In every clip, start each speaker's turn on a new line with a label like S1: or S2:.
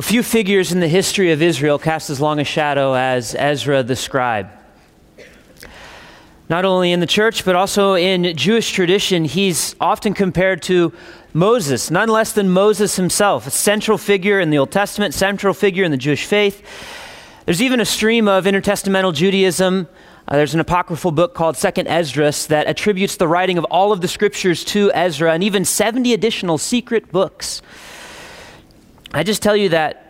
S1: Few figures in the history of Israel cast as long a shadow as Ezra the scribe. Not only in the church, but also in Jewish tradition, he's often compared to Moses, none less than Moses himself, a central figure in the Old Testament, central figure in the Jewish faith. There's even a stream of intertestamental Judaism. Uh, there's an apocryphal book called Second Esdras that attributes the writing of all of the scriptures to Ezra and even 70 additional secret books. I just tell you that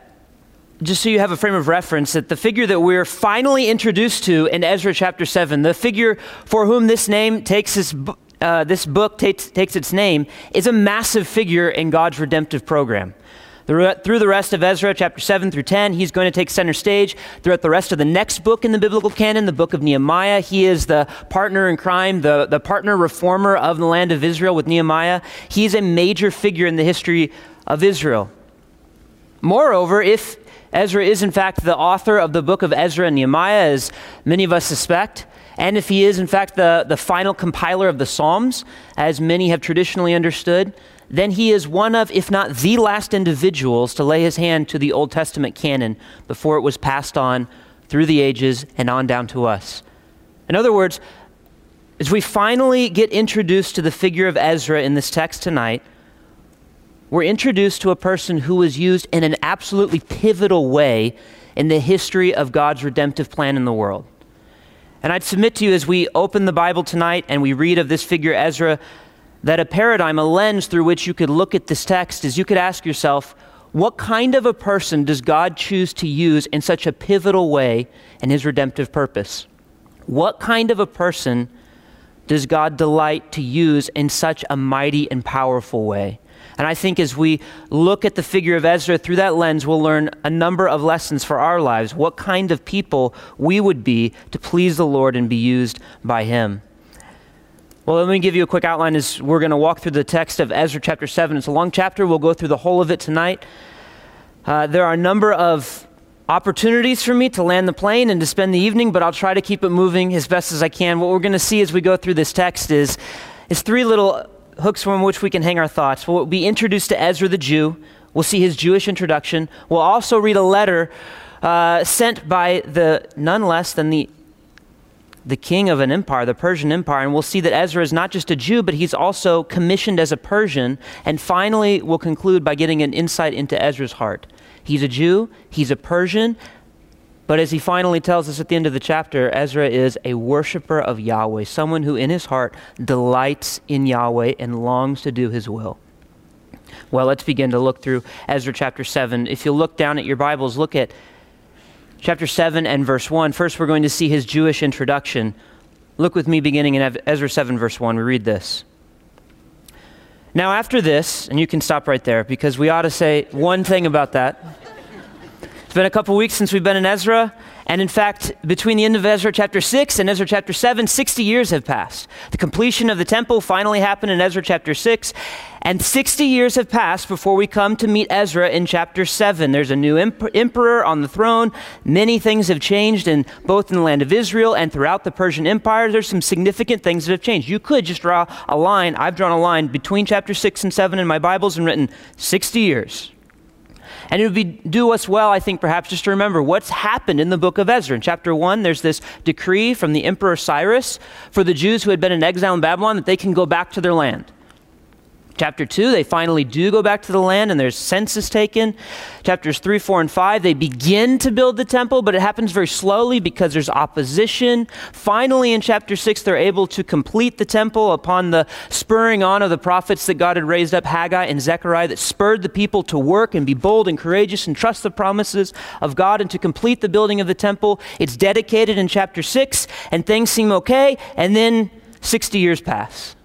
S1: just so you have a frame of reference, that the figure that we're finally introduced to in Ezra chapter 7, the figure for whom this name takes this, uh, this book takes, takes its name, is a massive figure in God's redemptive program. Through the rest of Ezra, chapter 7 through 10, he's going to take center stage. Throughout the rest of the next book in the biblical canon, the book of Nehemiah, he is the partner in crime, the, the partner reformer of the land of Israel with Nehemiah. He's a major figure in the history of Israel. Moreover, if Ezra is, in fact, the author of the book of Ezra and Nehemiah, as many of us suspect, and if he is, in fact, the, the final compiler of the Psalms, as many have traditionally understood, then he is one of, if not the last individuals to lay his hand to the Old Testament canon before it was passed on through the ages and on down to us. In other words, as we finally get introduced to the figure of Ezra in this text tonight, we're introduced to a person who was used in an absolutely pivotal way in the history of God's redemptive plan in the world. And I'd submit to you as we open the Bible tonight and we read of this figure, Ezra, that a paradigm, a lens through which you could look at this text is you could ask yourself, what kind of a person does God choose to use in such a pivotal way in his redemptive purpose? What kind of a person does God delight to use in such a mighty and powerful way? And I think as we look at the figure of Ezra through that lens, we'll learn a number of lessons for our lives, what kind of people we would be to please the Lord and be used by Him. Well, let me give you a quick outline as we're going to walk through the text of Ezra chapter 7. It's a long chapter. We'll go through the whole of it tonight. Uh, there are a number of opportunities for me to land the plane and to spend the evening, but I'll try to keep it moving as best as I can. What we're going to see as we go through this text is, is three little hooks from which we can hang our thoughts. We'll be introduced to Ezra the Jew. We'll see his Jewish introduction. We'll also read a letter uh, sent by the none less than the the king of an empire, the Persian Empire, and we'll see that Ezra is not just a Jew, but he's also commissioned as a Persian. And finally, we'll conclude by getting an insight into Ezra's heart. He's a Jew, he's a Persian, but as he finally tells us at the end of the chapter, Ezra is a worshiper of Yahweh, someone who in his heart delights in Yahweh and longs to do his will. Well, let's begin to look through Ezra chapter 7. If you look down at your Bibles, look at chapter 7 and verse 1. First, we're going to see his Jewish introduction. Look with me beginning in Ezra 7, verse 1. We read this. Now, after this, and you can stop right there because we ought to say one thing about that. It's been a couple weeks since we've been in Ezra, and in fact, between the end of Ezra chapter 6 and Ezra chapter 7, 60 years have passed. The completion of the temple finally happened in Ezra chapter 6, and 60 years have passed before we come to meet Ezra in chapter 7. There's a new emperor on the throne. Many things have changed in both in the land of Israel and throughout the Persian Empire. There's some significant things that have changed. You could just draw a line. I've drawn a line between chapter 6 and 7 in my Bibles and written 60 years. And it would be, do us well, I think, perhaps just to remember what's happened in the book of Ezra. In chapter 1, there's this decree from the Emperor Cyrus for the Jews who had been in exile in Babylon that they can go back to their land. Chapter 2, they finally do go back to the land and there's census taken. Chapters 3, 4, and 5, they begin to build the temple, but it happens very slowly because there's opposition. Finally, in chapter 6, they're able to complete the temple upon the spurring on of the prophets that God had raised up, Haggai and Zechariah, that spurred the people to work and be bold and courageous and trust the promises of God and to complete the building of the temple. It's dedicated in chapter 6, and things seem okay, and then 60 years pass.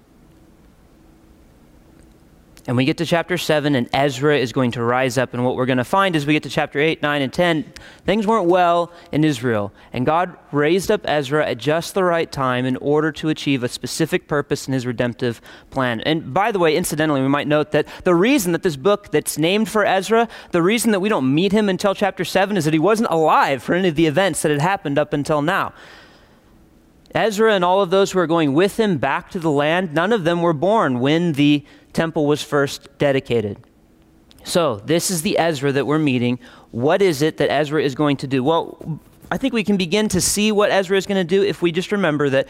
S1: And we get to chapter 7, and Ezra is going to rise up. And what we're going to find as we get to chapter 8, 9, and 10, things weren't well in Israel. And God raised up Ezra at just the right time in order to achieve a specific purpose in his redemptive plan. And by the way, incidentally, we might note that the reason that this book that's named for Ezra, the reason that we don't meet him until chapter 7 is that he wasn't alive for any of the events that had happened up until now. Ezra and all of those who are going with him back to the land, none of them were born when the temple was first dedicated. So, this is the Ezra that we're meeting. What is it that Ezra is going to do? Well, I think we can begin to see what Ezra is going to do if we just remember that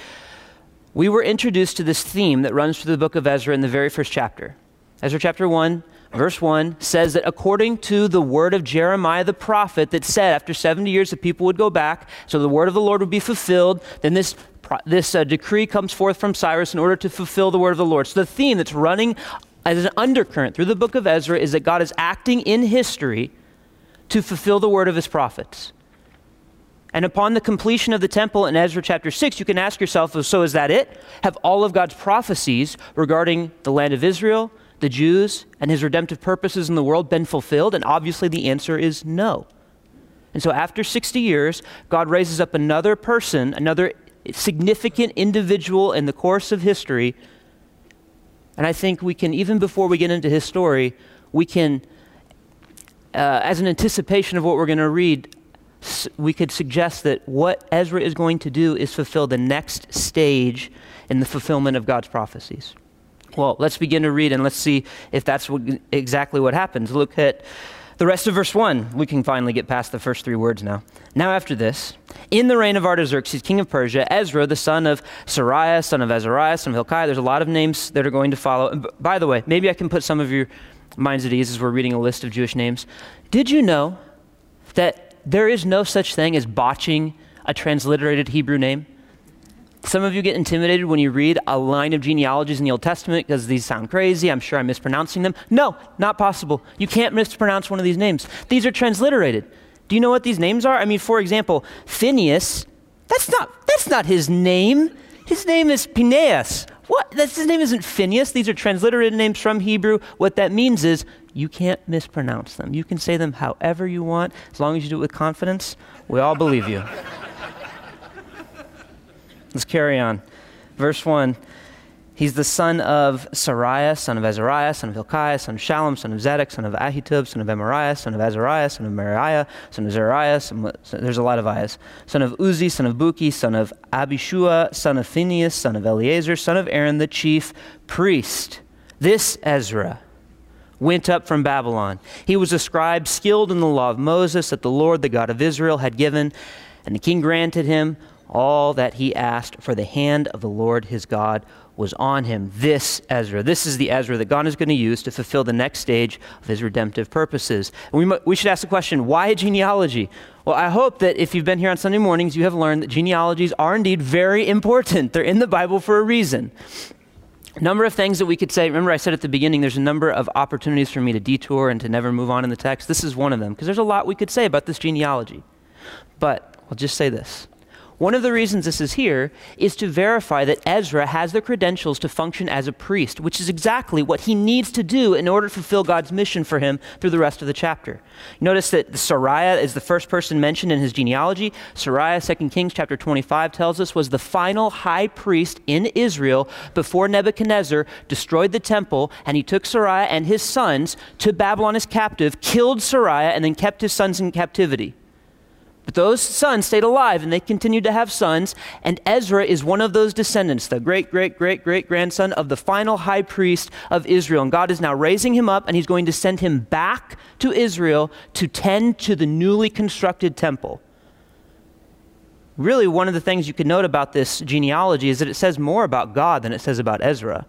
S1: we were introduced to this theme that runs through the book of Ezra in the very first chapter. Ezra chapter 1, verse 1 says that according to the word of Jeremiah the prophet, that said after 70 years the people would go back, so the word of the Lord would be fulfilled, then this, this uh, decree comes forth from Cyrus in order to fulfill the word of the Lord. So the theme that's running as an undercurrent through the book of Ezra is that God is acting in history to fulfill the word of his prophets. And upon the completion of the temple in Ezra chapter 6, you can ask yourself, so is that it? Have all of God's prophecies regarding the land of Israel, the Jews, and his redemptive purposes in the world been fulfilled? And obviously the answer is no. And so after 60 years, God raises up another person, another significant individual in the course of history and I think we can, even before we get into his story, we can, uh, as an anticipation of what we're going to read, we could suggest that what Ezra is going to do is fulfill the next stage in the fulfillment of God's prophecies. Well, let's begin to read and let's see if that's what, exactly what happens. Look at the rest of verse 1, we can finally get past the first three words now. Now, after this, in the reign of Artaxerxes, king of Persia, Ezra, the son of Seraiah, son of Azariah, son of Hilkiah, there's a lot of names that are going to follow. And by the way, maybe I can put some of your minds at ease as we're reading a list of Jewish names. Did you know that there is no such thing as botching a transliterated Hebrew name? Some of you get intimidated when you read a line of genealogies in the Old Testament because these sound crazy. I'm sure I'm mispronouncing them. No, not possible. You can't mispronounce one of these names. These are transliterated. Do you know what these names are? I mean, for example, Phineas, that's not, that's not his name. His name is Phineas. What? That's, his name isn't Phineas. These are transliterated names from Hebrew. What that means is you can't mispronounce them. You can say them however you want, as long as you do it with confidence. We all believe you. Let's carry on. Verse 1 He's the son of Seraiah, son of Azariah, son of Hilkiah, son of Shallum, son of Zadok, son of Ahitub, son of Amariah, son of Azariah, son of Meriah, son of Zeriah, son, there's a lot of ayahs, son of Uzzi, son of Bukki, son of Abishua, son of Phinehas, son of Eleazar, son of Aaron, the chief priest. This Ezra went up from Babylon. He was a scribe skilled in the law of Moses that the Lord, the God of Israel, had given, and the king granted him all that he asked, for the hand of the Lord his God was on him. This Ezra, this is the Ezra that God is going to use to fulfill the next stage of his redemptive purposes. And we, we should ask the question why a genealogy? Well, I hope that if you've been here on Sunday mornings, you have learned that genealogies are indeed very important. They're in the Bible for a reason. Number of things that we could say. Remember, I said at the beginning there's a number of opportunities for me to detour and to never move on in the text. This is one of them, because there's a lot we could say about this genealogy. But I'll just say this one of the reasons this is here is to verify that Ezra has the credentials to function as a priest, which is exactly what he needs to do in order to fulfill God's mission for him through the rest of the chapter. Notice that Seraiah is the first person mentioned in his genealogy. Seraiah, 2 Kings chapter 25 tells us, was the final high priest in Israel before Nebuchadnezzar destroyed the temple, and he took Seraiah and his sons to Babylon as captive, killed Seraiah, and then kept his sons in captivity. But those sons stayed alive and they continued to have sons. And Ezra is one of those descendants, the great, great, great, great grandson of the final high priest of Israel. And God is now raising him up and he's going to send him back to Israel to tend to the newly constructed temple. Really, one of the things you can note about this genealogy is that it says more about God than it says about Ezra.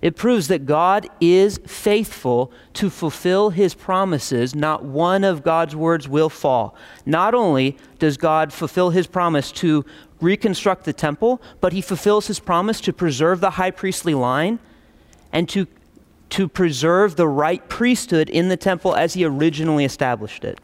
S1: It proves that God is faithful to fulfill his promises. Not one of God's words will fall. Not only does God fulfill his promise to reconstruct the temple, but he fulfills his promise to preserve the high priestly line and to, to preserve the right priesthood in the temple as he originally established it.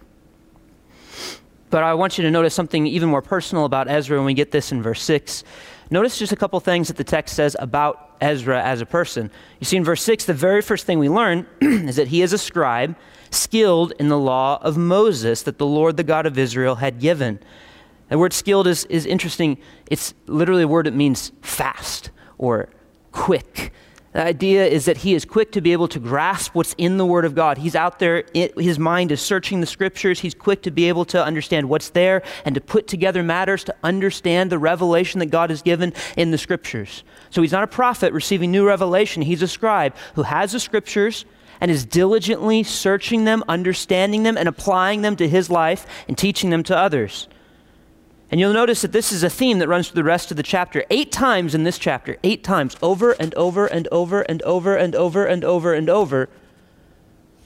S1: But I want you to notice something even more personal about Ezra when we get this in verse 6. Notice just a couple things that the text says about Ezra as a person. You see, in verse 6, the very first thing we learn is that he is a scribe skilled in the law of Moses that the Lord, the God of Israel, had given. The word skilled is, is interesting. It's literally a word that means fast or quick. The idea is that he is quick to be able to grasp what's in the Word of God. He's out there, it, his mind is searching the Scriptures. He's quick to be able to understand what's there and to put together matters to understand the revelation that God has given in the Scriptures. So he's not a prophet receiving new revelation. He's a scribe who has the Scriptures and is diligently searching them, understanding them, and applying them to his life and teaching them to others. And you'll notice that this is a theme that runs through the rest of the chapter. Eight times in this chapter, eight times, over and over and over and over and over and over and over,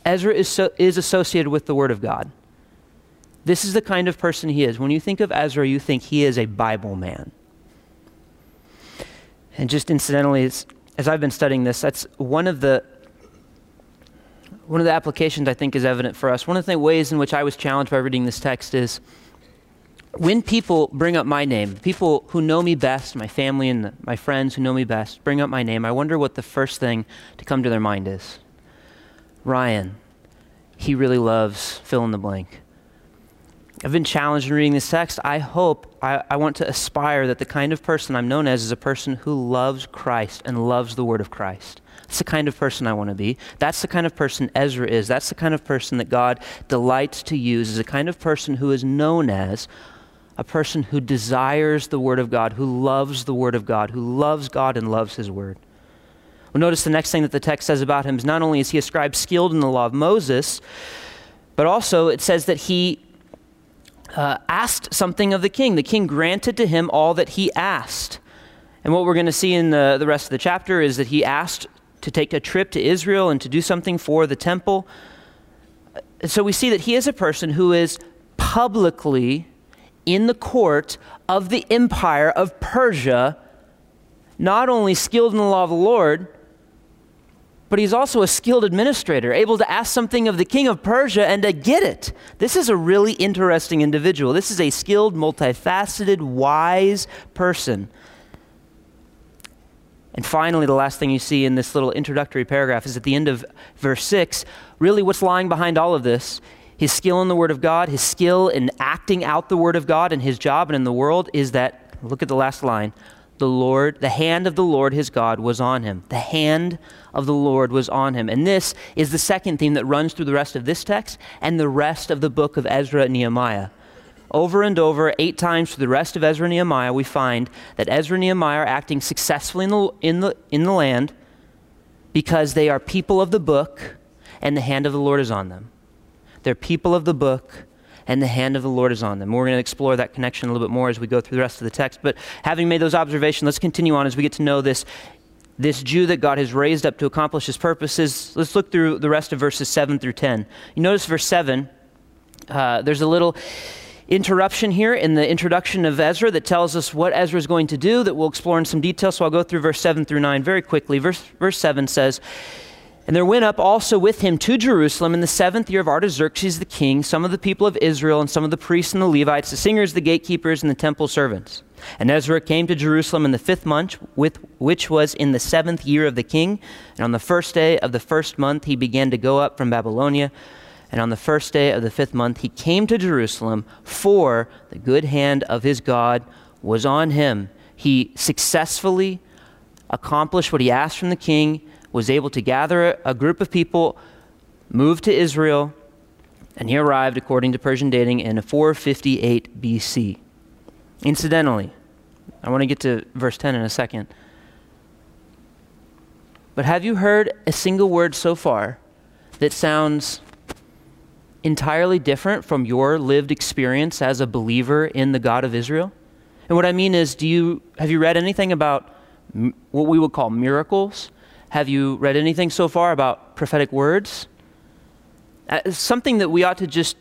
S1: Ezra is, so, is associated with the Word of God. This is the kind of person he is. When you think of Ezra, you think he is a Bible man. And just incidentally, as, as I've been studying this, that's one of the one of the applications I think is evident for us. One of the ways in which I was challenged by reading this text is when people bring up my name, people who know me best, my family and my friends who know me best, bring up my name, I wonder what the first thing to come to their mind is. Ryan, he really loves fill in the blank. I've been challenged in reading this text. I hope, I, I, want to aspire that the kind of person I'm known as is a person who loves Christ and loves the Word of Christ. That's the kind of person I want to be. That's the kind of person Ezra is. That's the kind of person that God delights to use, is a kind of person who is known as a person who desires the Word of God, who loves the Word of God, who loves God and loves His Word. Well, notice the next thing that the text says about him is not only is he ascribed skilled in the law of Moses, but also it says that he uh, asked something of the king. The king granted to him all that he asked. And what we're going to see in the, the rest of the chapter is that he asked to take a trip to Israel and to do something for the temple. So we see that he is a person who is publicly in the court of the empire of Persia, not only skilled in the law of the Lord, but he's also a skilled administrator, able to ask something of the king of Persia and to get it. This is a really interesting individual. This is a skilled, multifaceted, wise person. And finally, the last thing you see in this little introductory paragraph is at the end of verse 6. Really, what's lying behind all of this his skill in the Word of God, his skill in acting out the Word of God in his job and in the world is that, look at the last line, the Lord, the hand of the Lord his God was on him. The hand of the Lord was on him. And this is the second theme that runs through the rest of this text and the rest of the book of Ezra and Nehemiah. Over and over, eight times through the rest of Ezra and Nehemiah, we find that Ezra and Nehemiah are acting successfully in the, in the, in the land because they are people of the book and the hand of the Lord is on them. They're people of the book, and the hand of the Lord is on them. We're going to explore that connection a little bit more as we go through the rest of the text. But having made those observations, let's continue on as we get to know this, this Jew that God has raised up to accomplish his purposes. Let's look through the rest of verses 7 through 10. You notice verse 7, uh, there's a little interruption here in the introduction of Ezra that tells us what Ezra is going to do that we'll explore in some detail. So I'll go through verse 7 through 9 very quickly. Verse, verse 7 says, and there went up also with him to Jerusalem in the seventh year of Artaxerxes the king some of the people of Israel and some of the priests and the Levites, the singers, the gatekeepers, and the temple servants. And Ezra came to Jerusalem in the fifth month, with, which was in the seventh year of the king. And on the first day of the first month, he began to go up from Babylonia. And on the first day of the fifth month, he came to Jerusalem, for the good hand of his God was on him. He successfully accomplished what he asked from the king was able to gather a group of people, move to Israel, and he arrived, according to Persian dating, in 458 BC. Incidentally, I want to get to verse 10 in a second. But have you heard a single word so far that sounds entirely different from your lived experience as a believer in the God of Israel? And what I mean is, do you, have you read anything about m- what we would call miracles? Have you read anything so far about prophetic words? Uh, something that we ought to just,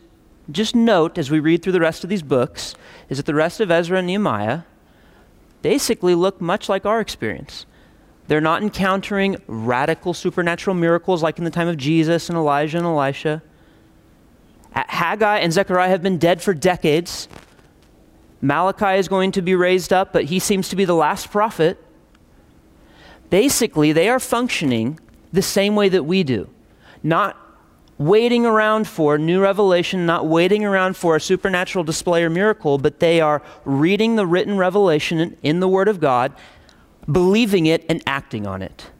S1: just note as we read through the rest of these books is that the rest of Ezra and Nehemiah basically look much like our experience. They're not encountering radical supernatural miracles like in the time of Jesus and Elijah and Elisha. Haggai and Zechariah have been dead for decades. Malachi is going to be raised up, but he seems to be the last prophet. Basically, they are functioning the same way that we do. Not waiting around for new revelation, not waiting around for a supernatural display or miracle, but they are reading the written revelation in the Word of God, believing it, and acting on it.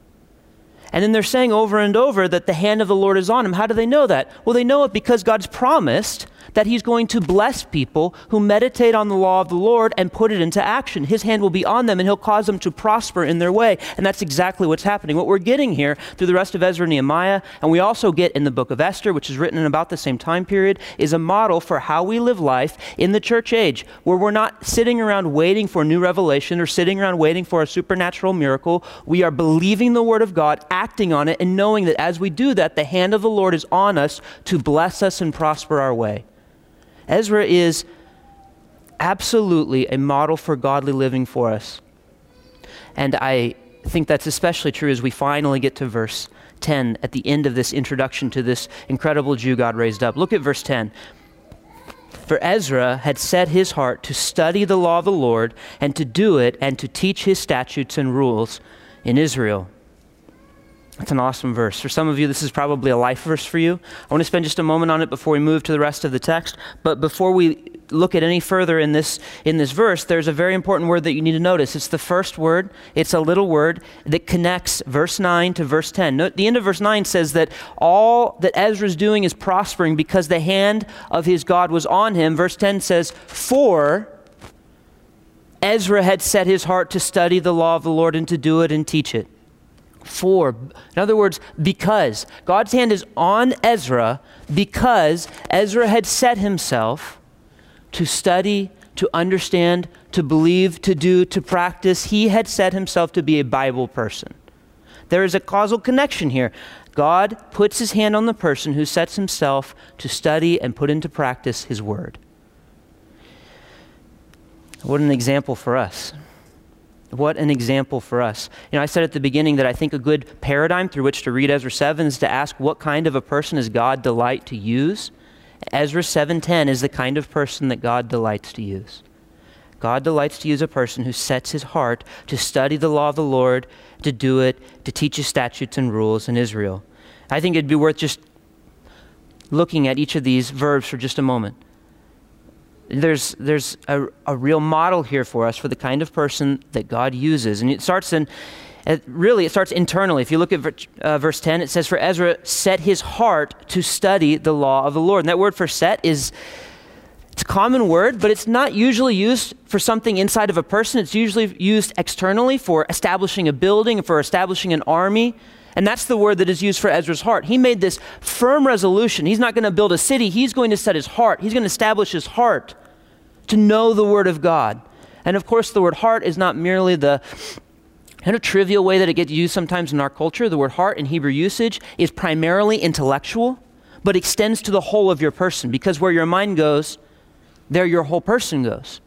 S1: And then they're saying over and over that the hand of the Lord is on them. How do they know that? Well, they know it because God's promised that he's going to bless people who meditate on the law of the Lord and put it into action. His hand will be on them and he'll cause them to prosper in their way. And that's exactly what's happening. What we're getting here through the rest of Ezra and Nehemiah, and we also get in the book of Esther, which is written in about the same time period, is a model for how we live life in the church age, where we're not sitting around waiting for new revelation or sitting around waiting for a supernatural miracle. We are believing the word of God, acting on it, and knowing that as we do that, the hand of the Lord is on us to bless us and prosper our way. Ezra is absolutely a model for godly living for us. And I think that's especially true as we finally get to verse 10 at the end of this introduction to this incredible Jew God raised up. Look at verse 10. For Ezra had set his heart to study the law of the Lord and to do it and to teach his statutes and rules in Israel. That's an awesome verse. For some of you, this is probably a life verse for you. I want to spend just a moment on it before we move to the rest of the text. But before we look at any further in this, in this verse, there's a very important word that you need to notice. It's the first word, it's a little word that connects verse 9 to verse 10. Note, the end of verse 9 says that all that Ezra's doing is prospering because the hand of his God was on him. Verse 10 says, For Ezra had set his heart to study the law of the Lord and to do it and teach it for. In other words, because. God's hand is on Ezra because Ezra had set himself to study, to understand, to believe, to do, to practice. He had set himself to be a Bible person. There is a causal connection here. God puts his hand on the person who sets himself to study and put into practice his word. What an example for us. What an example for us. You know, I said at the beginning that I think a good paradigm through which to read Ezra 7 is to ask what kind of a person does God delight to use? Ezra 7:10 is the kind of person that God delights to use. God delights to use a person who sets his heart to study the law of the Lord, to do it, to teach his statutes and rules in Israel. I think it'd be worth just looking at each of these verbs for just a moment there's, there's a, a real model here for us for the kind of person that God uses. And it starts in, it really, it starts internally. If you look at uh, verse 10, it says, For Ezra set his heart to study the law of the Lord. And that word for set is, it's a common word, but it's not usually used for something inside of a person. It's usually used externally for establishing a building, for establishing an army. And that's the word that is used for Ezra's heart. He made this firm resolution. He's not going to build a city, he's going to set his heart. He's going to establish his heart to know the Word of God. And of course, the word heart is not merely the kind of trivial way that it gets used sometimes in our culture. The word heart in Hebrew usage is primarily intellectual, but extends to the whole of your person because where your mind goes, there your whole person goes.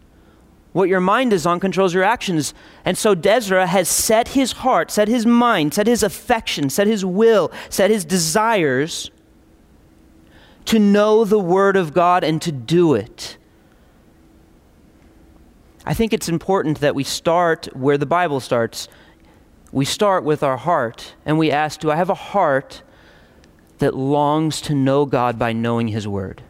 S1: What your mind is on controls your actions. And so Ezra has set his heart, set his mind, set his affection, set his will, set his desires to know the Word of God and to do it. I think it's important that we start where the Bible starts. We start with our heart and we ask, Do I have a heart that longs to know God by knowing His Word?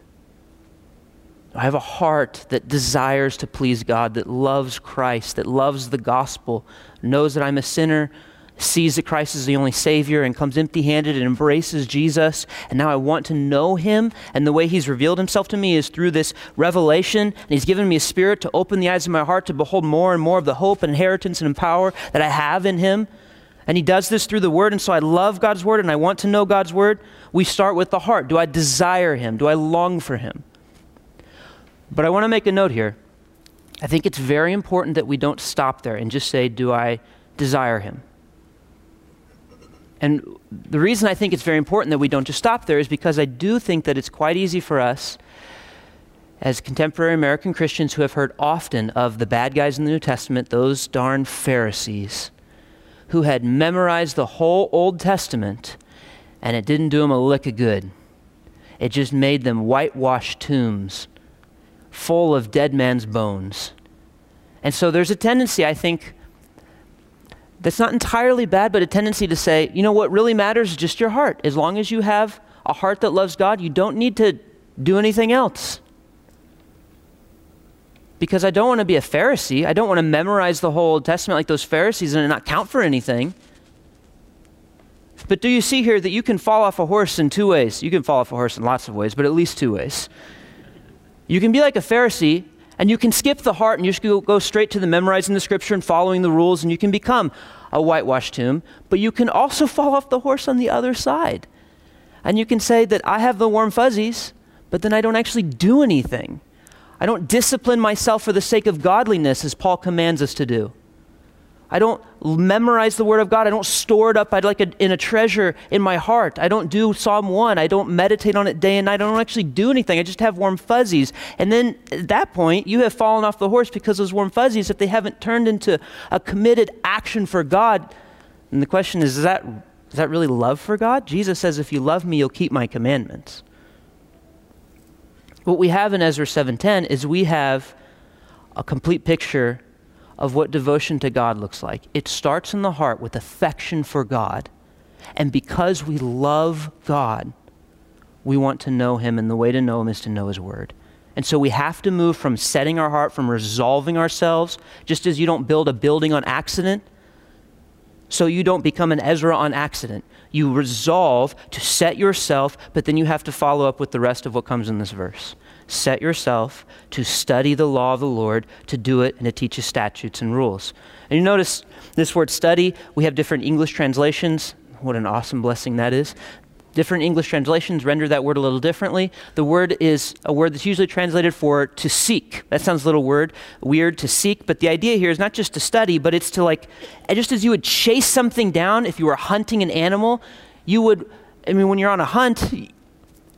S1: I have a heart that desires to please God, that loves Christ, that loves the gospel, knows that I'm a sinner, sees that Christ is the only Savior, and comes empty handed and embraces Jesus. And now I want to know Him. And the way He's revealed Himself to me is through this revelation. And He's given me a spirit to open the eyes of my heart to behold more and more of the hope and inheritance and power that I have in Him. And He does this through the Word. And so I love God's Word and I want to know God's Word. We start with the heart. Do I desire Him? Do I long for Him? But I want to make a note here. I think it's very important that we don't stop there and just say, Do I desire Him? And the reason I think it's very important that we don't just stop there is because I do think that it's quite easy for us as contemporary American Christians who have heard often of the bad guys in the New Testament, those darn Pharisees, who had memorized the whole Old Testament and it didn't do them a lick of good. It just made them whitewashed tombs full of dead man's bones. And so there's a tendency, I think, that's not entirely bad, but a tendency to say, you know, what really matters is just your heart. As long as you have a heart that loves God, you don't need to do anything else. Because I don't want to be a Pharisee. I don't want to memorize the whole Old Testament like those Pharisees and not count for anything. But do you see here that you can fall off a horse in two ways? You can fall off a horse in lots of ways, but at least two ways. You can be like a Pharisee and you can skip the heart and you just go, straight to the memorizing the scripture and following the rules and you can become a whitewashed tomb. But you can also fall off the horse on the other side. And you can say that I have the warm fuzzies, but then I don't actually do anything. I don't discipline myself for the sake of godliness as Paul commands us to do. I don't memorize the Word of God. I don't store it up I'd like a, in a treasure in my heart. I don't do Psalm 1. I don't meditate on it day and night. I don't actually do anything. I just have warm fuzzies. And then at that point, you have fallen off the horse because those warm fuzzies, if they haven't turned into a committed action for God, and the question is, is that, is that really love for God? Jesus says, if you love me, you'll keep my commandments. What we have in Ezra 7.10 is we have a complete picture of what devotion to God looks like. It starts in the heart with affection for God. And because we love God, we want to know Him, and the way to know Him is to know His Word. And so we have to move from setting our heart, from resolving ourselves, just as you don't build a building on accident, so you don't become an Ezra on accident. You resolve to set yourself, but then you have to follow up with the rest of what comes in this verse set yourself to study the law of the Lord, to do it, and to teach his statutes and rules. And you notice this word study, we have different English translations. What an awesome blessing that is. Different English translations render that word a little differently. The word is a word that's usually translated for to seek. That sounds a little word weird to seek, but the idea here is not just to study, but it's to like, just as you would chase something down if you were hunting an animal, you would, I mean, when you're on a hunt,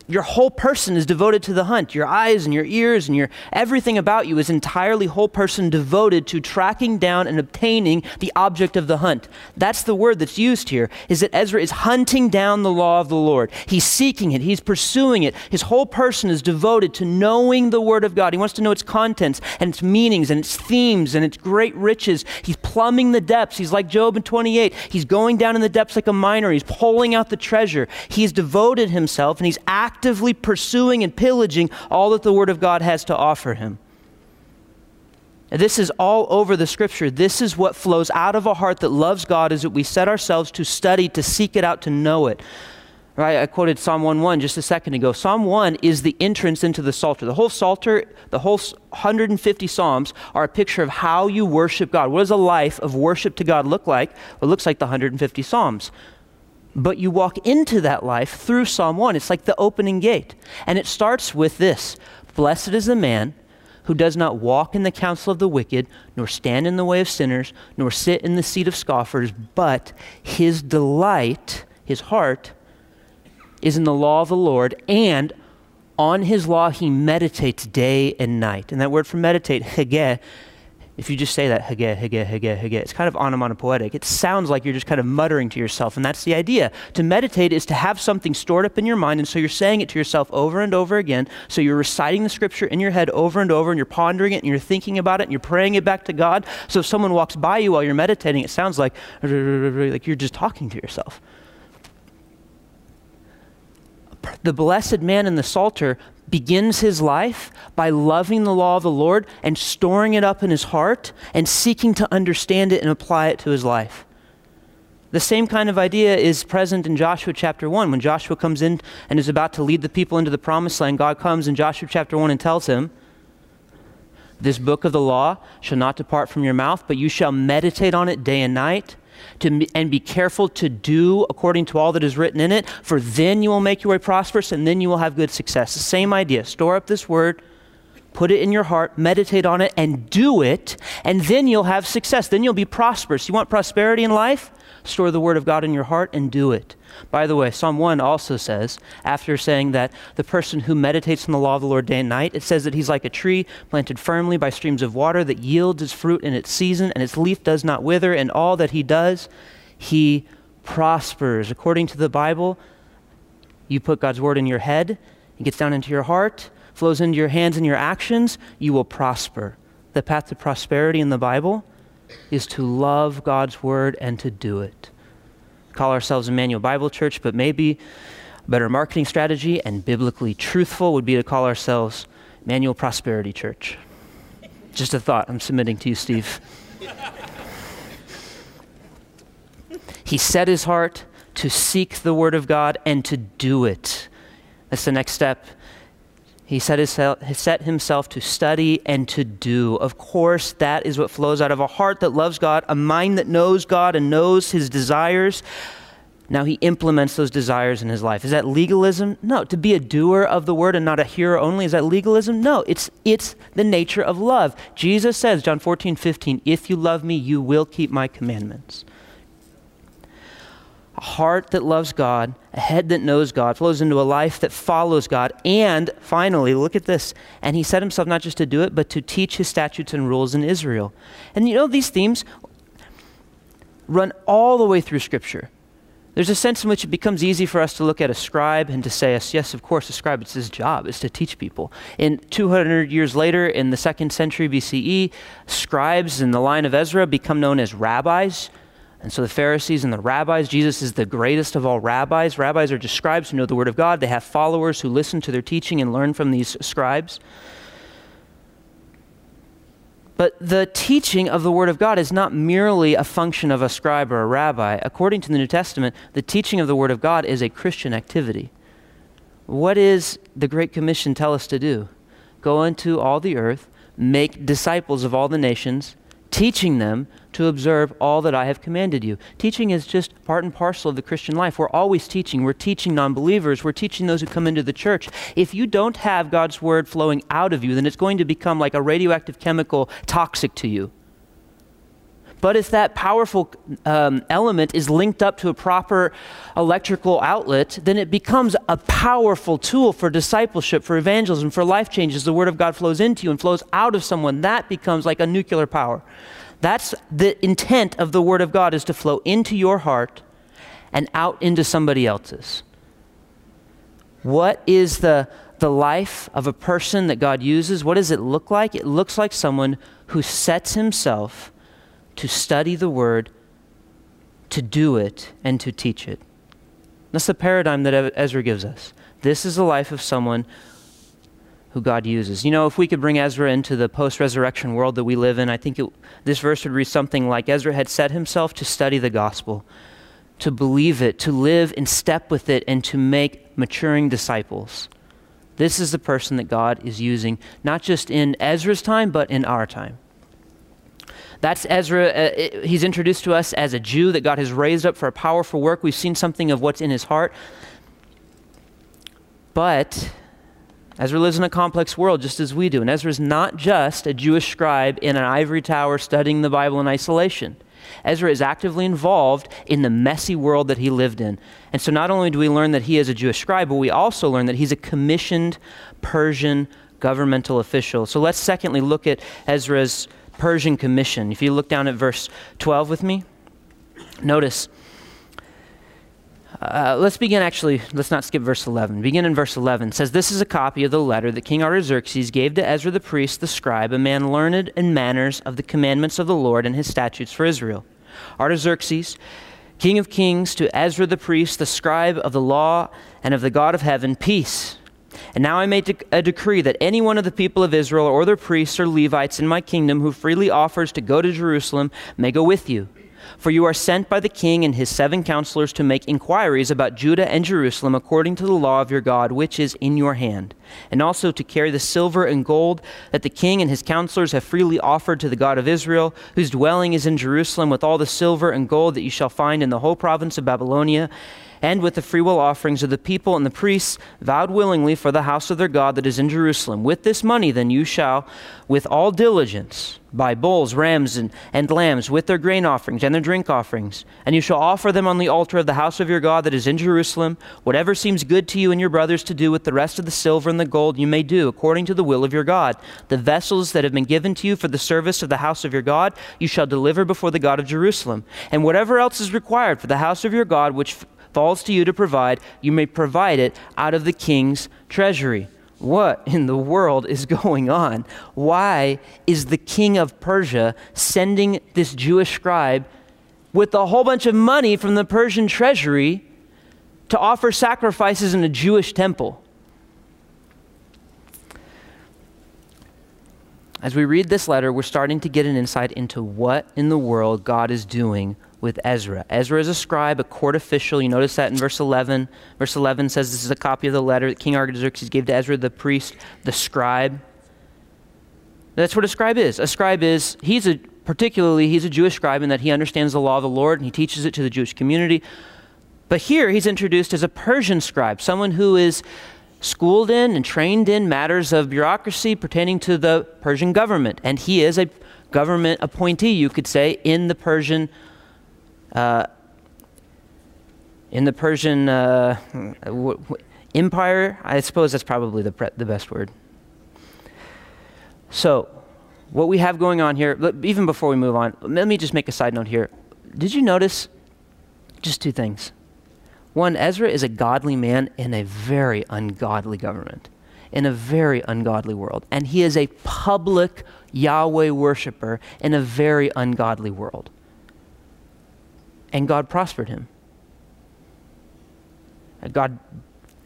S1: your whole person is devoted to the hunt. Your eyes and your ears and your everything about you is entirely whole person devoted to tracking down and obtaining the object of the hunt. That's the word that's used here. Is that Ezra is hunting down the law of the Lord. He's seeking it. He's pursuing it. His whole person is devoted to knowing the word of God. He wants to know its contents and its meanings and its themes and its great riches. He's plumbing the depths. He's like Job in 28. He's going down in the depths like a miner. He's pulling out the treasure. He's devoted himself and he's acting actively pursuing and pillaging all that the Word of God has to offer him. This is all over the scripture. This is what flows out of a heart that loves God is that we set ourselves to study, to seek it out, to know it. Right? I quoted Psalm 1:1 just a second ago. Psalm 1 is the entrance into the Psalter. The whole Psalter, the whole 150 Psalms are a picture of how you worship God. What does a life of worship to God look like? Well, it looks like the 150 Psalms. But you walk into that life through Psalm 1. It's like the opening gate. And it starts with this Blessed is the man who does not walk in the counsel of the wicked, nor stand in the way of sinners, nor sit in the seat of scoffers, but his delight, his heart, is in the law of the Lord, and on his law he meditates day and night. And that word for meditate, hegeh, if you just say that, hege, hege, hege, hege, it's kind of onomatopoetic. It sounds like you're just kind of muttering to yourself, and that's the idea. To meditate is to have something stored up in your mind, and so you're saying it to yourself over and over again. So you're reciting the scripture in your head over and over, and you're pondering it, and you're thinking about it, and you're praying it back to God. So if someone walks by you while you're meditating, it sounds like, like you're just talking to yourself. The blessed man in the Psalter begins his life by loving the law of the Lord and storing it up in his heart and seeking to understand it and apply it to his life. The same kind of idea is present in Joshua chapter 1. When Joshua comes in and is about to lead the people into the promised land, God comes in Joshua chapter 1 and tells him, This book of the law shall not depart from your mouth, but you shall meditate on it day and night to, and be careful to do according to all that is written in it, for then you will make your way prosperous and then you will have good success. The same idea. Store up this word, put it in your heart, meditate on it, and do it, and then you'll have success. Then you'll be prosperous. You want prosperity in life? Store the word of God in your heart and do it. By the way, Psalm 1 also says, after saying that the person who meditates on the law of the Lord day and night, it says that he's like a tree planted firmly by streams of water that yields its fruit in its season, and its leaf does not wither, and all that he does, he prospers. According to the Bible, you put God's word in your head, it gets down into your heart, flows into your hands and your actions, you will prosper. The path to prosperity in the Bible is to love God's word and to do it call ourselves Emmanuel Bible Church, but maybe a better marketing strategy and biblically truthful would be to call ourselves Emmanuel Prosperity Church. Just a thought I'm submitting to you, Steve. he set his heart to seek the Word of God and to do it. That's the next step. He set, his, set himself to study and to do. Of course, that is what flows out of a heart that loves God, a mind that knows God and knows his desires. Now he implements those desires in his life. Is that legalism? No. To be a doer of the word and not a hearer only, is that legalism? No. It's, it's the nature of love. Jesus says, John 14, 15, if you love me, you will keep my commandments. Heart that loves God, a head that knows God, flows into a life that follows God. And finally, look at this. And he set himself not just to do it, but to teach his statutes and rules in Israel. And you know, these themes run all the way through Scripture. There's a sense in which it becomes easy for us to look at a scribe and to say, yes, of course, a scribe, it's his job, is to teach people. In 200 years later, in the second century BCE, scribes in the line of Ezra become known as rabbis. And so the Pharisees and the rabbis, Jesus is the greatest of all rabbis. Rabbis are just scribes who know the Word of God. They have followers who listen to their teaching and learn from these scribes. But the teaching of the Word of God is not merely a function of a scribe or a rabbi. According to the New Testament, the teaching of the Word of God is a Christian activity. What is the Great Commission tell us to do? Go into all the earth, make disciples of all the nations, teaching them to observe all that I have commanded you. Teaching is just part and parcel of the Christian life. We're always teaching. We're teaching non believers. We're teaching those who come into the church. If you don't have God's word flowing out of you, then it's going to become like a radioactive chemical toxic to you. But if that powerful um, element is linked up to a proper electrical outlet, then it becomes a powerful tool for discipleship, for evangelism, for life changes. The Word of God flows into you and flows out of someone. That becomes like a nuclear power. That's the intent of the Word of God is to flow into your heart and out into somebody else's. What is the, the life of a person that God uses? What does it look like? It looks like someone who sets himself to study the word, to do it, and to teach it. That's the paradigm that Ezra gives us. This is the life of someone who God uses. You know, if we could bring Ezra into the post resurrection world that we live in, I think it, this verse would read something like Ezra had set himself to study the gospel, to believe it, to live in step with it, and to make maturing disciples. This is the person that God is using, not just in Ezra's time, but in our time. That's Ezra. Uh, he's introduced to us as a Jew that God has raised up for a powerful work. We've seen something of what's in his heart. But Ezra lives in a complex world just as we do. And Ezra is not just a Jewish scribe in an ivory tower studying the Bible in isolation. Ezra is actively involved in the messy world that he lived in. And so not only do we learn that he is a Jewish scribe, but we also learn that he's a commissioned Persian governmental official. So let's secondly look at Ezra's Persian commission. If you look down at verse 12 with me, notice. Uh, let's begin actually, let's not skip verse 11. Begin in verse 11. It says, This is a copy of the letter that King Artaxerxes gave to Ezra the priest, the scribe, a man learned in manners of the commandments of the Lord and his statutes for Israel. Artaxerxes, king of kings, to Ezra the priest, the scribe of the law and of the God of heaven, peace and now I make a decree that any one of the people of Israel or their priests or Levites in my kingdom who freely offers to go to Jerusalem may go with you. For you are sent by the king and his seven counselors to make inquiries about Judah and Jerusalem according to the law of your God, which is in your hand, and also to carry the silver and gold that the king and his counselors have freely offered to the God of Israel, whose dwelling is in Jerusalem, with all the silver and gold that you shall find in the whole province of Babylonia and with the freewill offerings of the people and the priests vowed willingly for the house of their God that is in Jerusalem. With this money, then you shall, with all diligence, buy bulls, rams, and, and lambs, with their grain offerings and their drink offerings. And you shall offer them on the altar of the house of your God that is in Jerusalem. Whatever seems good to you and your brothers to do with the rest of the silver and the gold, you may do, according to the will of your God. The vessels that have been given to you for the service of the house of your God, you shall deliver before the God of Jerusalem. And whatever else is required for the house of your God, which falls to you to provide, you may provide it out of the king's treasury. What in the world is going on? Why is the king of Persia sending this Jewish scribe with a whole bunch of money from the Persian treasury to offer sacrifices in a Jewish temple? As we read this letter, we're starting to get an insight into what in the world God is doing with Ezra. Ezra is a scribe, a court official. You notice that in verse 11. Verse 11 says this is a copy of the letter that King Artaxerxes gave to Ezra, the priest, the scribe. That's what a scribe is. A scribe is, he's a, particularly, he's a Jewish scribe in that he understands the law of the Lord and he teaches it to the Jewish community. But here he's introduced as a Persian scribe, someone who is schooled in and trained in matters of bureaucracy pertaining to the Persian government. And he is a government appointee, you could say, in the Persian. Uh, in the Persian uh, w- w- Empire, I suppose that's probably the, pre- the best word. So, what we have going on here, even before we move on, let me just make a side note here. Did you notice just two things? One, Ezra is a godly man in a very ungodly government, in a very ungodly world. And he is a public Yahweh worshiper in a very ungodly world. And God prospered him. God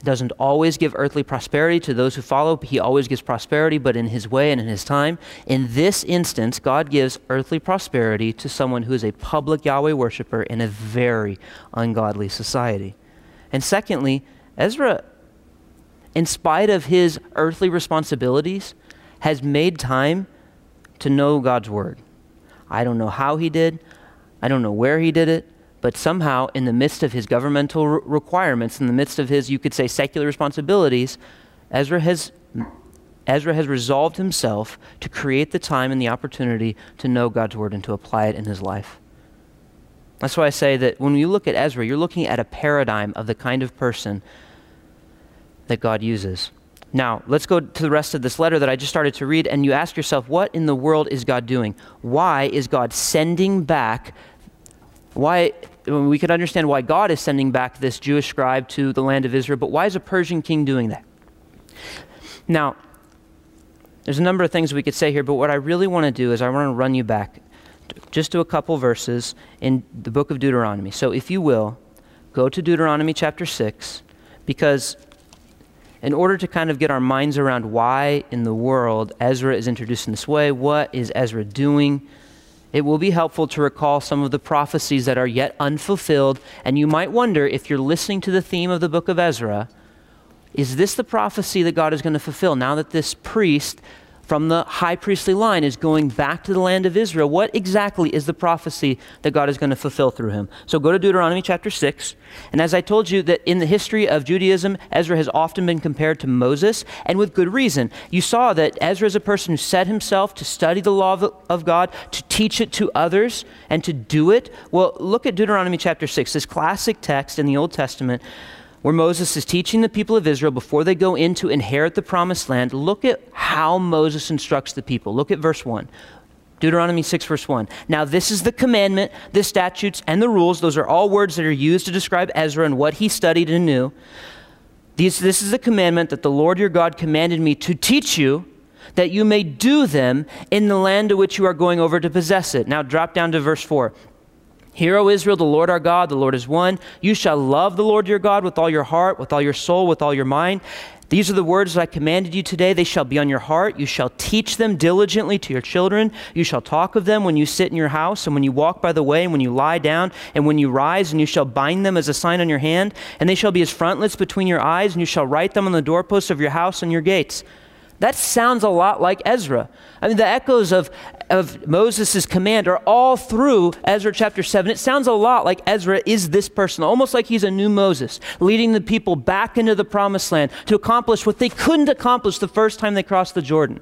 S1: doesn't always give earthly prosperity to those who follow. He always gives prosperity, but in his way and in his time. In this instance, God gives earthly prosperity to someone who is a public Yahweh worshiper in a very ungodly society. And secondly, Ezra, in spite of his earthly responsibilities, has made time to know God's word. I don't know how he did, I don't know where he did it, but somehow, in the midst of his governmental re- requirements, in the midst of his, you could say, secular responsibilities, Ezra has, Ezra has resolved himself to create the time and the opportunity to know God's word and to apply it in his life. That's why I say that when you look at Ezra, you're looking at a paradigm of the kind of person that God uses. Now, let's go to the rest of this letter that I just started to read, and you ask yourself, what in the world is God doing? Why is God sending back why, we could understand why God is sending back this Jewish scribe to the land of Israel, but why is a Persian king doing that? Now, there's a number of things we could say here, but what I really want to do is I want to run you back just to a couple verses in the book of Deuteronomy. So, if you will, go to Deuteronomy chapter 6, because in order to kind of get our minds around why in the world Ezra is introduced in this way, what is Ezra doing? It will be helpful to recall some of the prophecies that are yet unfulfilled. And you might wonder if you're listening to the theme of the book of Ezra, is this the prophecy that God is going to fulfill now that this priest from the high priestly line is going back to the land of Israel. What exactly is the prophecy that God is going to fulfill through him? So go to Deuteronomy chapter 6. And as I told you, that in the history of Judaism, Ezra has often been compared to Moses, and with good reason. You saw that Ezra is a person who set himself to study the law of, of God, to teach it to others, and to do it. Well, look at Deuteronomy chapter 6, this classic text in the Old Testament where Moses is teaching the people of Israel before they go in to inherit the promised land, look at how Moses instructs the people. Look at verse 1. Deuteronomy 6, verse 1. Now, this is the commandment, the statutes, and the rules. Those are all words that are used to describe Ezra and what he studied and knew. This is the commandment that the Lord your God commanded me to teach you, that you may do them in the land to which you are going over to possess it. Now, drop down to verse 4. Hear, O Israel, the Lord our God, the Lord is one. You shall love the Lord your God with all your heart, with all your soul, with all your mind. These are the words that I commanded you today. They shall be on your heart. You shall teach them diligently to your children. You shall talk of them when you sit in your house, and when you walk by the way, and when you lie down, and when you rise, and you shall bind them as a sign on your hand. And they shall be as frontlets between your eyes, and you shall write them on the doorposts of your house and your gates. That sounds a lot like Ezra. I mean, the echoes of, of Moses' command are all through Ezra chapter 7. It sounds a lot like Ezra is this person, almost like he's a new Moses, leading the people back into the promised land to accomplish what they couldn't accomplish the first time they crossed the Jordan.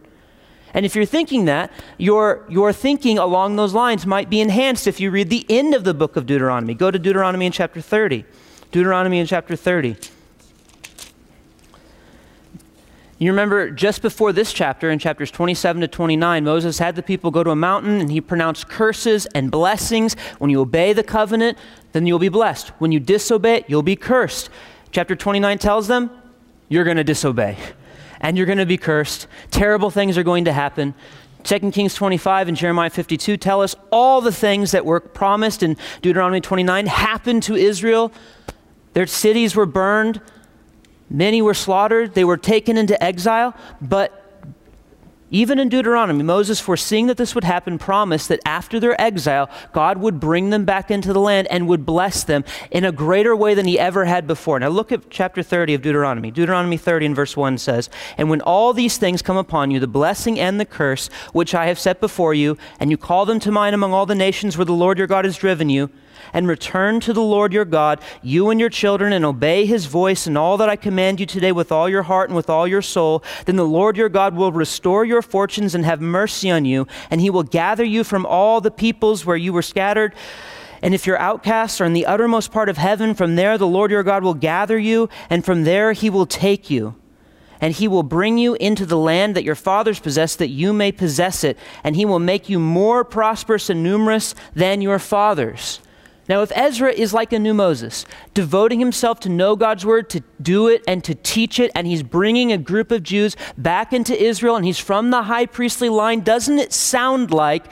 S1: And if you're thinking that, your, your thinking along those lines might be enhanced if you read the end of the book of Deuteronomy. Go to Deuteronomy in chapter 30. Deuteronomy in chapter 30. You remember just before this chapter, in chapters 27 to 29, Moses had the people go to a mountain and he pronounced curses and blessings. When you obey the covenant, then you'll be blessed. When you disobey it, you'll be cursed. Chapter 29 tells them, you're going to disobey and you're going to be cursed. Terrible things are going to happen. 2 Kings 25 and Jeremiah 52 tell us all the things that were promised in Deuteronomy 29 happened to Israel. Their cities were burned, Many were slaughtered, they were taken into exile, but Even in Deuteronomy, Moses, foreseeing that this would happen, promised that after their exile, God would bring them back into the land and would bless them in a greater way than he ever had before. Now, look at chapter 30 of Deuteronomy. Deuteronomy 30 and verse 1 says, And when all these things come upon you, the blessing and the curse, which I have set before you, and you call them to mind among all the nations where the Lord your God has driven you, and return to the Lord your God, you and your children, and obey his voice and all that I command you today with all your heart and with all your soul, then the Lord your God will restore your fortunes and have mercy on you, and he will gather you from all the peoples where you were scattered. And if you're outcasts are in the uttermost part of heaven, from there the Lord your God will gather you, and from there he will take you and he will bring you into the land that your fathers possessed, that you may possess it, and he will make you more prosperous and numerous than your fathers. Now, if Ezra is like a new Moses, devoting himself to know God's word, to do it, and to teach it, and he's bringing a group of Jews back into Israel, and he's from the high priestly line, doesn't it sound like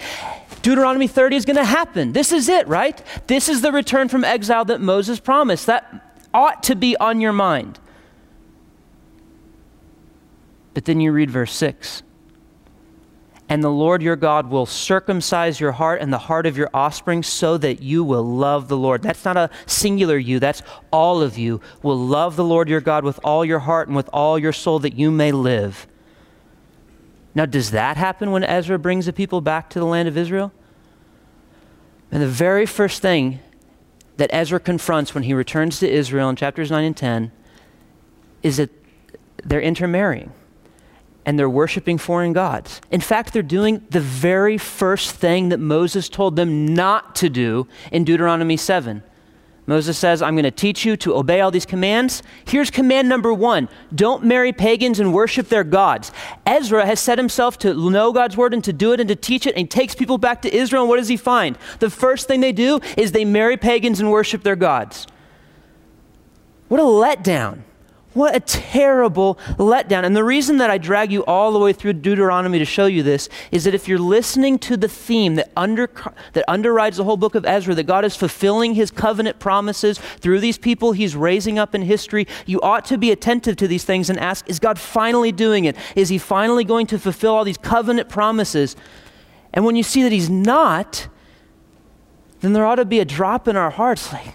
S1: Deuteronomy 30 is going to happen? This is it, right? This is the return from exile that Moses promised. That ought to be on your mind. But then you read verse 6 and the Lord your God will circumcise your heart and the heart of your offspring so that you will love the Lord. That's not a singular you, that's all of you will love the Lord your God with all your heart and with all your soul that you may live. Now, does that happen when Ezra brings the people back to the land of Israel? And the very first thing that Ezra confronts when he returns to Israel in chapters 9 and 10 is that they're intermarrying and they're worshiping foreign gods. In fact, they're doing the very first thing that Moses told them not to do in Deuteronomy 7. Moses says, I'm going to teach you to obey all these commands. Here's command number one don't marry pagans and worship their gods. Ezra has set himself to know God's word and to do it and to teach it, and he takes people back to Israel. And what does he find? The first thing they do is they marry pagans and worship their gods. What a letdown. What a terrible letdown. And the reason that I drag you all the way through Deuteronomy to show you this is that if you're listening to the theme that, under, that underrides the whole book of Ezra, that God is fulfilling his covenant promises through these people he's raising up in history, you ought to be attentive to these things and ask, is God finally doing it? Is he finally going to fulfill all these covenant promises? And when you see that he's not, then there ought to be a drop in our hearts like,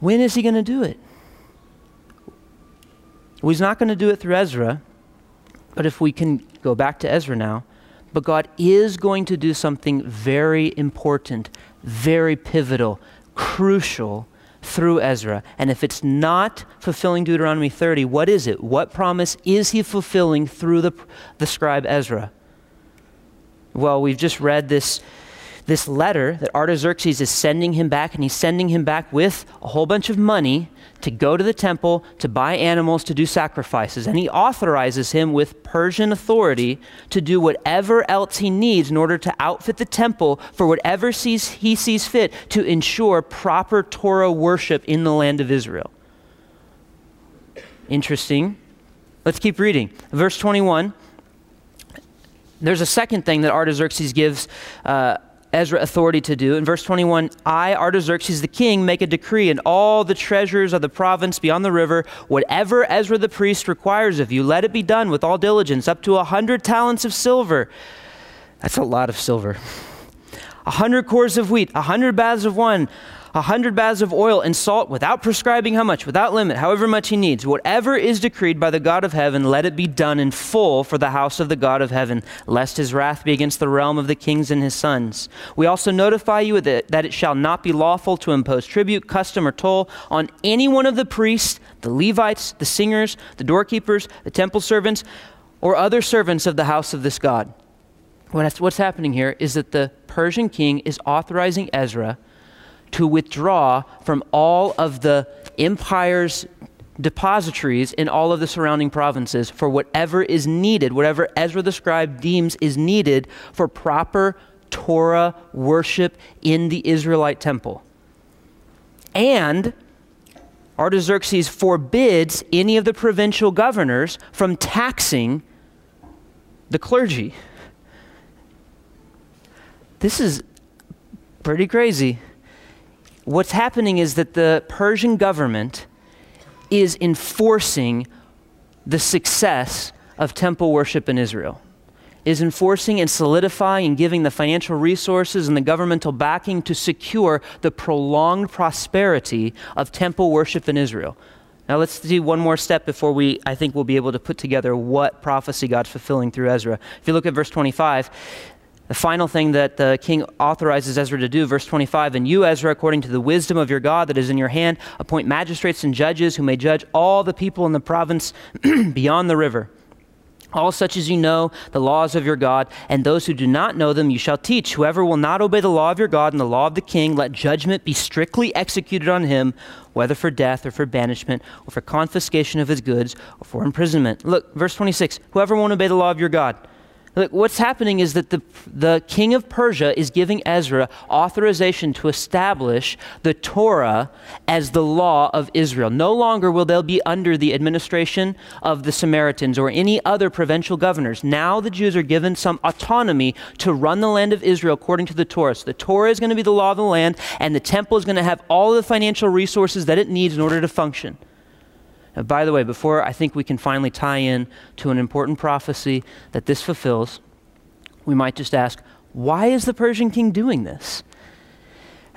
S1: when is he going to do it? Well, he's not going to do it through Ezra, but if we can go back to Ezra now, but God is going to do something very important, very pivotal, crucial through Ezra. And if it's not fulfilling Deuteronomy 30, what is it? What promise is he fulfilling through the, the scribe Ezra? Well, we've just read this this letter that Artaxerxes is sending him back, and he's sending him back with a whole bunch of money to go to the temple to buy animals to do sacrifices. And he authorizes him with Persian authority to do whatever else he needs in order to outfit the temple for whatever sees, he sees fit to ensure proper Torah worship in the land of Israel. Interesting. Let's keep reading. Verse 21. There's a second thing that Artaxerxes gives. Uh, Ezra authority to do. In verse 21, I, Artaxerxes the king, make a decree in all the treasures of the province beyond the river, whatever Ezra the priest requires of you, let it be done with all diligence, up to a hundred talents of silver. That's a lot of silver. A hundred cores of wheat, a hundred baths of wine, a hundred baths of oil and salt without prescribing how much, without limit, however much he needs. Whatever is decreed by the God of heaven, let it be done in full for the house of the God of heaven, lest his wrath be against the realm of the kings and his sons. We also notify you that, it shall not be lawful to impose tribute, custom, or toll on any one of the priests, the Levites, the singers, the doorkeepers, the temple servants, or other servants of the house of this God. What's happening here is that the Persian king is authorizing Ezra to withdraw from all of the empire's depositories in all of the surrounding provinces for whatever is needed, whatever Ezra the scribe deems is needed for proper Torah worship in the Israelite temple. And Artaxerxes forbids any of the provincial governors from taxing the clergy. This is pretty crazy what's happening is that the Persian government is enforcing the success of temple worship in Israel. is enforcing and solidifying and giving the financial resources and the governmental backing to secure the prolonged prosperity of temple worship in Israel. Now let's do one more step before we, I think, we'll be able to put together what prophecy God's fulfilling through Ezra. If you look at verse 25, the final thing that the king authorizes Ezra to do, verse 25, and you, Ezra, according to the wisdom of your God that is in your hand, appoint magistrates and judges who may judge all the people in the province beyond the river all such as you know the laws of your God, and those who do not know them you shall teach. Whoever will not obey the law of your God and the law of the king, let judgment be strictly executed on him, whether for death or for banishment or for confiscation of his goods or for imprisonment. Look, verse 26 Whoever won't obey the law of your God, Look, what's happening is that the, the king of Persia is giving Ezra authorization to establish the Torah as the law of Israel. No longer will they be under the administration of the Samaritans or any other provincial governors. Now the Jews are given some autonomy to run the land of Israel according to the Torah. So the Torah is going to be the law of the land, and the temple is going to have all the financial resources that it needs in order to function. Uh, by the way, before I think we can finally tie in to an important prophecy that this fulfills, we might just ask, why is the Persian king doing this?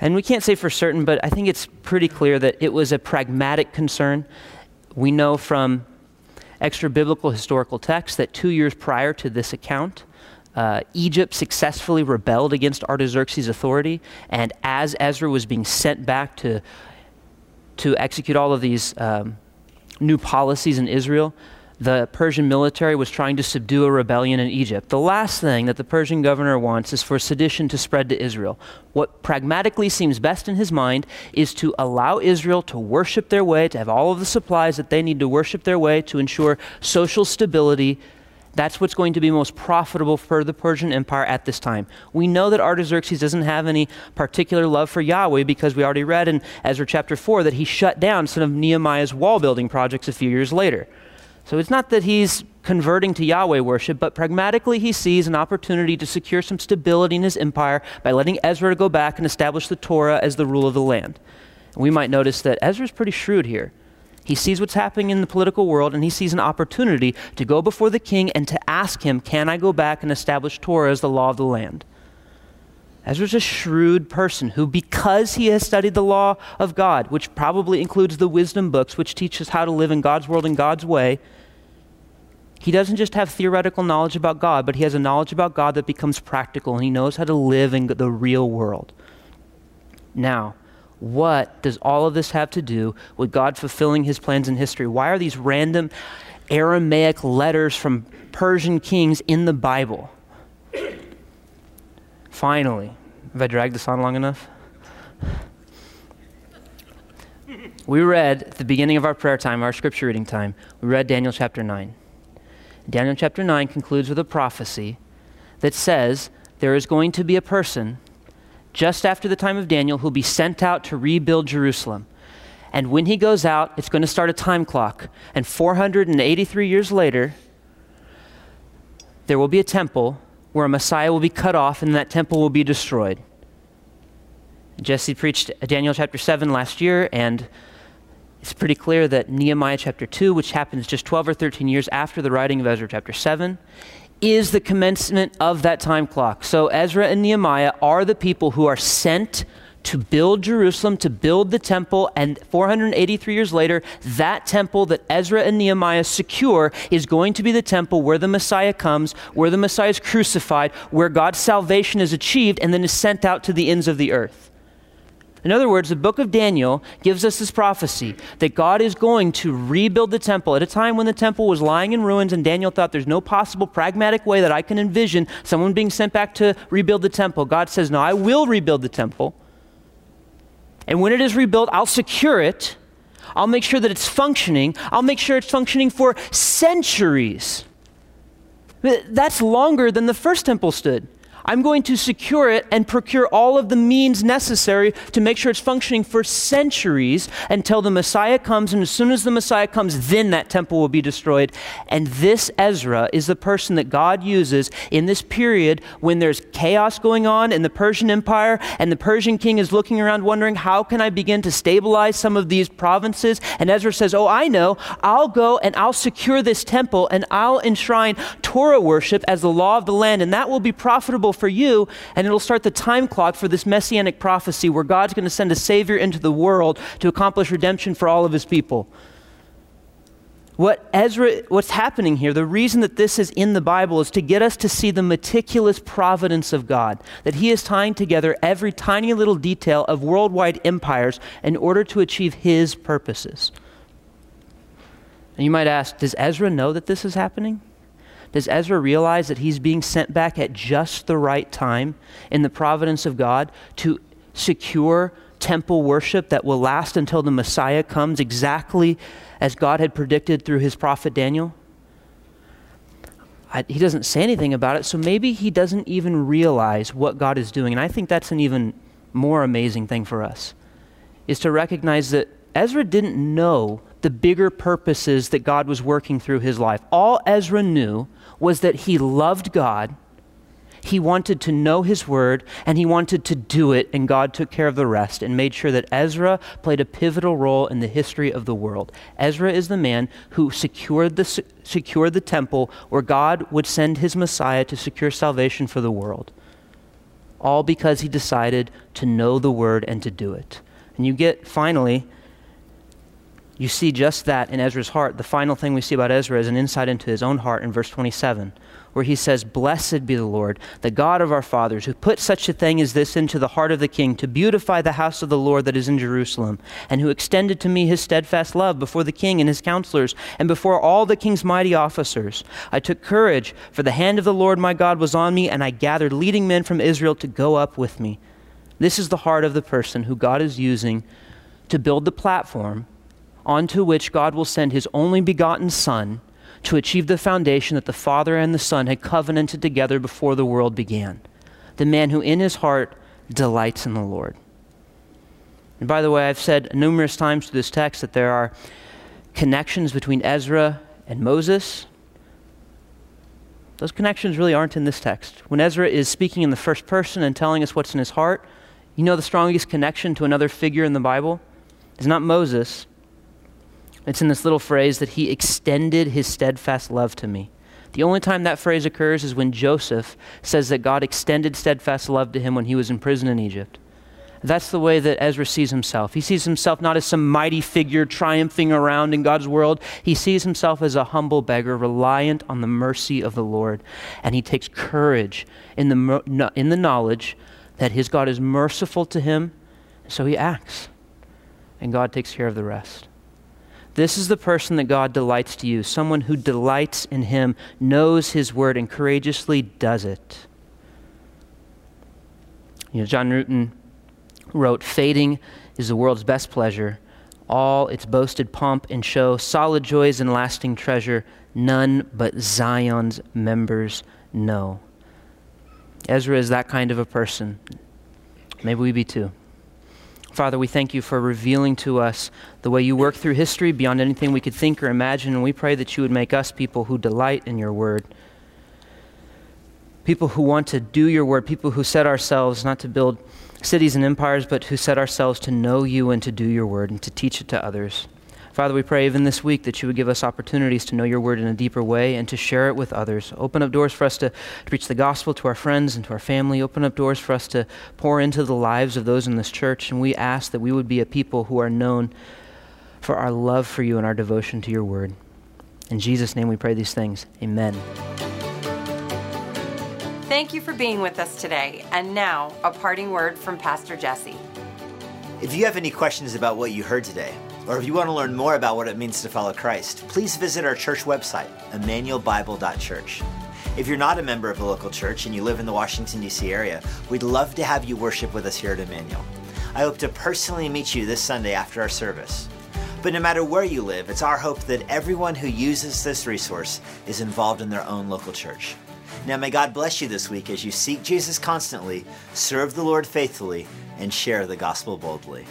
S1: And we can't say for certain, but I think it's pretty clear that it was a pragmatic concern. We know from extra biblical historical texts that two years prior to this account, uh, Egypt successfully rebelled against Artaxerxes' authority, and as Ezra was being sent back to, to execute all of these um, new policies in Israel, the Persian military was trying to subdue a rebellion in Egypt. The last thing that the Persian governor wants is for sedition to spread to Israel. What pragmatically seems best in his mind is to allow Israel to worship their way, to have all of the supplies that they need to worship their way, to ensure social stability. That's what's going to be most profitable for the Persian Empire at this time. We know that Artaxerxes doesn't have any particular love for Yahweh because we already read in Ezra chapter 4 that he shut down some of Nehemiah's wall building projects a few years later. So it's not that he's converting to Yahweh worship, but pragmatically he sees an opportunity to secure some stability in his empire by letting Ezra go back and establish the Torah as the rule of the land. And we might notice that Ezra's pretty shrewd here. He sees what's happening in the political world and he sees an opportunity to go before the king and to ask him, Can I go back and establish Torah as the law of the land? Ezra's a shrewd person who, because he has studied the law of God, which probably includes the wisdom books, which teach us how to live in God's world in God's way, he doesn't just have theoretical knowledge about God, but he has a knowledge about God that becomes practical, and he knows how to live in the real world. Now, what does all of this have to do with God fulfilling his plans in history? Why are these random Aramaic letters from Persian kings in the Bible? Finally, have I dragged this on long enough? We read at the beginning of our prayer time, our scripture reading time, we read Daniel chapter 9. Daniel chapter 9 concludes with a prophecy that says there is going to be a person just after the time of Daniel who'll be sent out to rebuild Jerusalem. And when he goes out, it's going to start a time clock. And 483 years later, there will be a temple where a Messiah will be cut off and that temple will be destroyed. Jesse preached Daniel chapter 7 last year, and it's pretty clear that Nehemiah chapter 2, which happens just 12 or 13 years after the writing of Ezra chapter 7, is the commencement of that time clock. So Ezra and Nehemiah are the people who are sent to build Jerusalem, to build the temple, and 483 years later, that temple that Ezra and Nehemiah secure is going to be the temple where the Messiah comes, where the Messiah is crucified, where God's salvation is achieved, and then is sent out to the ends of the earth. In other words, the book of Daniel gives us this prophecy that God is going to rebuild the temple at a time when the temple was lying in ruins, and Daniel thought there's no possible pragmatic way that I can envision someone being sent back to rebuild the temple. God says, No, I will rebuild the temple. And when it is rebuilt, I'll secure it. I'll make sure that it's functioning. I'll make sure it's functioning for centuries. That's longer than the first temple stood. I'm going to secure it and procure all of the means necessary to make sure it's functioning for centuries until the Messiah comes. And as soon as the Messiah comes, then that temple will be destroyed. And this Ezra is the person that God uses in this period when there's chaos going on in the Persian Empire and the Persian king is looking around wondering, how can I begin to stabilize some of these provinces? And Ezra says, Oh, I know. I'll go and I'll secure this temple and I'll enshrine Torah worship as the law of the land. And that will be profitable for you. And it'll start the time clock for this messianic prophecy where God's going to send a Savior into the world to accomplish redemption for all of his people. What Ezra, what's happening here, the reason that this is in the Bible is to get us to see the meticulous providence of God, that He is tying together every tiny little detail of worldwide empires in order to achieve His purposes. And you might ask, does Ezra know that this is happening? Does Ezra realize that he's being sent back at just the right time in the providence of God to secure temple worship that will last until the Messiah comes exactly as God had predicted through his prophet Daniel? I, he doesn't say anything about it, so maybe he doesn't even realize what God is doing. And I think that's an even more amazing thing for us, is to recognize that Ezra didn't know the bigger purposes that God was working through his life. All Ezra knew was that he loved God he wanted to know his word and he wanted to do it, and God took care of the rest and made sure that Ezra played a pivotal role in the history of the world. Ezra is the man who secured the, secured the temple where God would send his Messiah to secure salvation for the world. All because he decided to know the word and to do it. And you get finally, you see just that in Ezra's heart. The final thing we see about Ezra is an insight into his own heart in verse 27 where he says, Blessed be the Lord, the God of our fathers, who put such a thing as this into the heart of the king to beautify the house of the Lord that is in Jerusalem, and who extended to me his steadfast love before the king and his counselors, and before all the king's mighty officers. I took courage, for the hand of the Lord my God was on me, and I gathered leading men from Israel to go up with me. This is the heart of the person who God is using to build the platform onto which God will send his only begotten Son to achieve the foundation that the Father and the Son had covenanted together before the world began. The man who in his heart delights in the Lord. And by the way, I've said numerous times through this text that there are connections between Ezra and Moses. Those connections really aren't in this text. When Ezra is speaking in the first person and telling us what's in his heart, you know the strongest connection to another figure in the Bible is not Moses, it's in this little phrase that he extended his steadfast love to me. The only time that phrase occurs is when Joseph says that God extended steadfast love to him when he was in prison in Egypt. That's the way that Ezra sees himself. He sees himself not as some mighty figure triumphing around in God's world. He sees himself as a humble beggar, reliant on the mercy of the Lord. And he takes courage in the, in the knowledge that his God is merciful to him. So he acts. And God takes care of the rest. This is the person that God delights to use, someone who delights in Him, knows His word, and courageously does it. You know, John Newton wrote, Fading is the world's best pleasure, all its boasted pomp and show, solid joys and lasting treasure, none but Zion's members know. Ezra is that kind of a person. Maybe we be too. Father, we thank you for revealing to us the way you work through history beyond anything we could think or imagine, and we pray that you would make us people who delight in your word. People who want to do your word, people who set ourselves not to build cities and empires, but who set ourselves to know you and to do your word and to teach it to others. Father, we pray even this week that you would give us opportunities to know your word in a deeper way and to share it with others. Open up doors for us to, to preach the gospel to our friends and to our family. Open up doors for us to pour into the lives of those in this church. And we ask that we would be a people who are known for our love for you and our devotion to your word. In Jesus' name we pray these things. Amen.
S2: Thank you for being with us today. And now, a parting word from Pastor Jesse.
S3: If you have any questions about what you heard today, or if you want to learn more about what it means to follow Christ, please visit our church website, emmanuelbible.church. If you're not a member of a local church and you live in the Washington, D.C. area, we'd love to have you worship with us here at Emmanuel. I hope to personally meet you this Sunday after our service. But no matter where you live, it's our hope that everyone who uses this resource is involved in their own local church. Now, may God bless you this week as you seek Jesus constantly, serve the Lord faithfully, and share the gospel boldly.